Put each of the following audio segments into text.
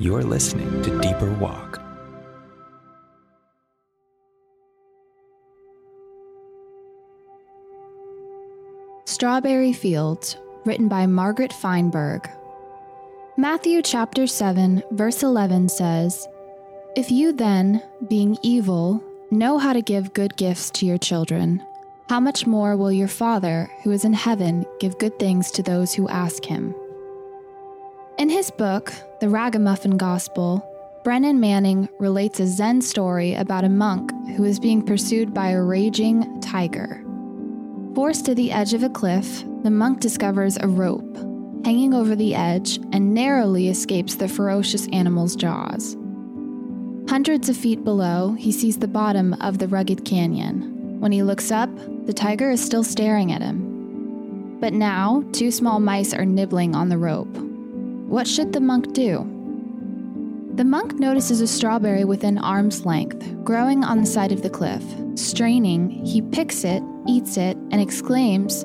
You're listening to Deeper Walk. Strawberry Fields, written by Margaret Feinberg. Matthew chapter 7, verse 11 says, If you then, being evil, know how to give good gifts to your children, how much more will your Father, who is in heaven, give good things to those who ask him? In his book, The Ragamuffin Gospel, Brennan Manning relates a Zen story about a monk who is being pursued by a raging tiger. Forced to the edge of a cliff, the monk discovers a rope hanging over the edge and narrowly escapes the ferocious animal's jaws. Hundreds of feet below, he sees the bottom of the rugged canyon. When he looks up, the tiger is still staring at him. But now, two small mice are nibbling on the rope. What should the monk do? The monk notices a strawberry within arm's length, growing on the side of the cliff. Straining, he picks it eats it, and exclaims,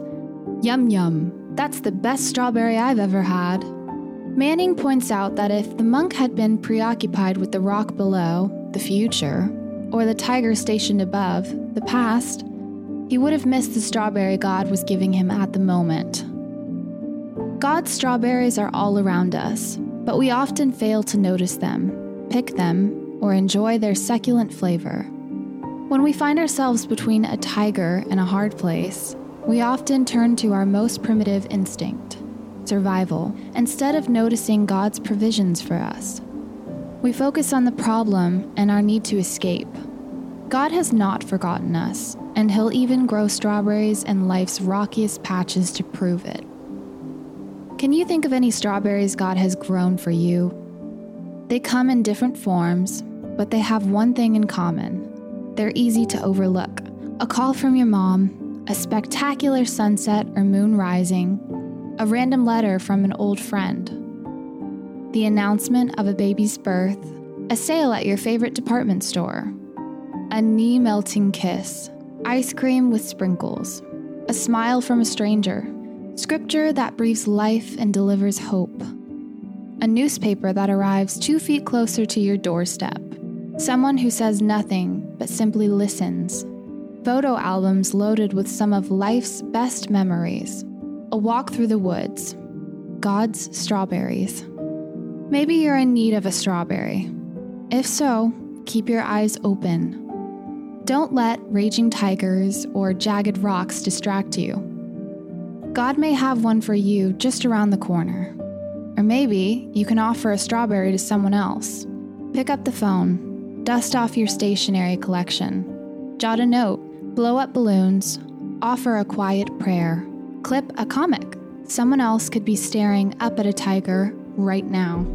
Yum yum, that's the best strawberry I've ever had. Manning points out that if the monk had been preoccupied with the rock below, the future, or the tiger stationed above, the past, he would have missed the strawberry God was giving him at the moment. God's strawberries are all around us, but we often fail to notice them, pick them, or enjoy their succulent flavor. When we find ourselves between a tiger and a hard place, we often turn to our most primitive instinct survival instead of noticing God's provisions for us. We focus on the problem and our need to escape. God has not forgotten us, and He'll even grow strawberries in life's rockiest patches to prove it. Can you think of any strawberries God has grown for you? They come in different forms, but they have one thing in common they're easy to overlook. A call from your mom, a spectacular sunset or moon rising, a random letter from an old friend, the announcement of a baby's birth, a sale at your favorite department store, a knee melting kiss, ice cream with sprinkles, a smile from a stranger, scripture that breathes life and delivers hope, a newspaper that arrives two feet closer to your doorstep Someone who says nothing but simply listens. Photo albums loaded with some of life's best memories. A walk through the woods. God's strawberries. Maybe you're in need of a strawberry. If so, keep your eyes open. Don't let raging tigers or jagged rocks distract you. God may have one for you just around the corner. Or maybe you can offer a strawberry to someone else. Pick up the phone Dust off your stationery collection. Jot a note. Blow up balloons. Offer a quiet prayer. Clip a comic. Someone else could be staring up at a tiger right now.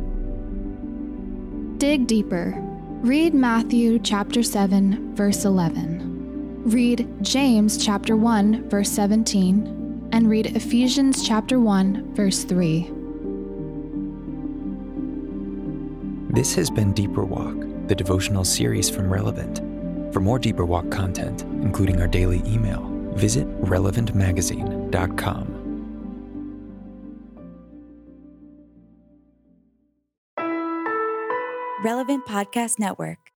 Dig deeper. Read Matthew chapter 7 verse 11. Read James chapter 1 verse 17 and read Ephesians chapter 1 verse 3. This has been Deeper Walk the devotional series from Relevant. For more Deeper Walk content, including our daily email, visit relevantmagazine.com. Relevant Podcast Network.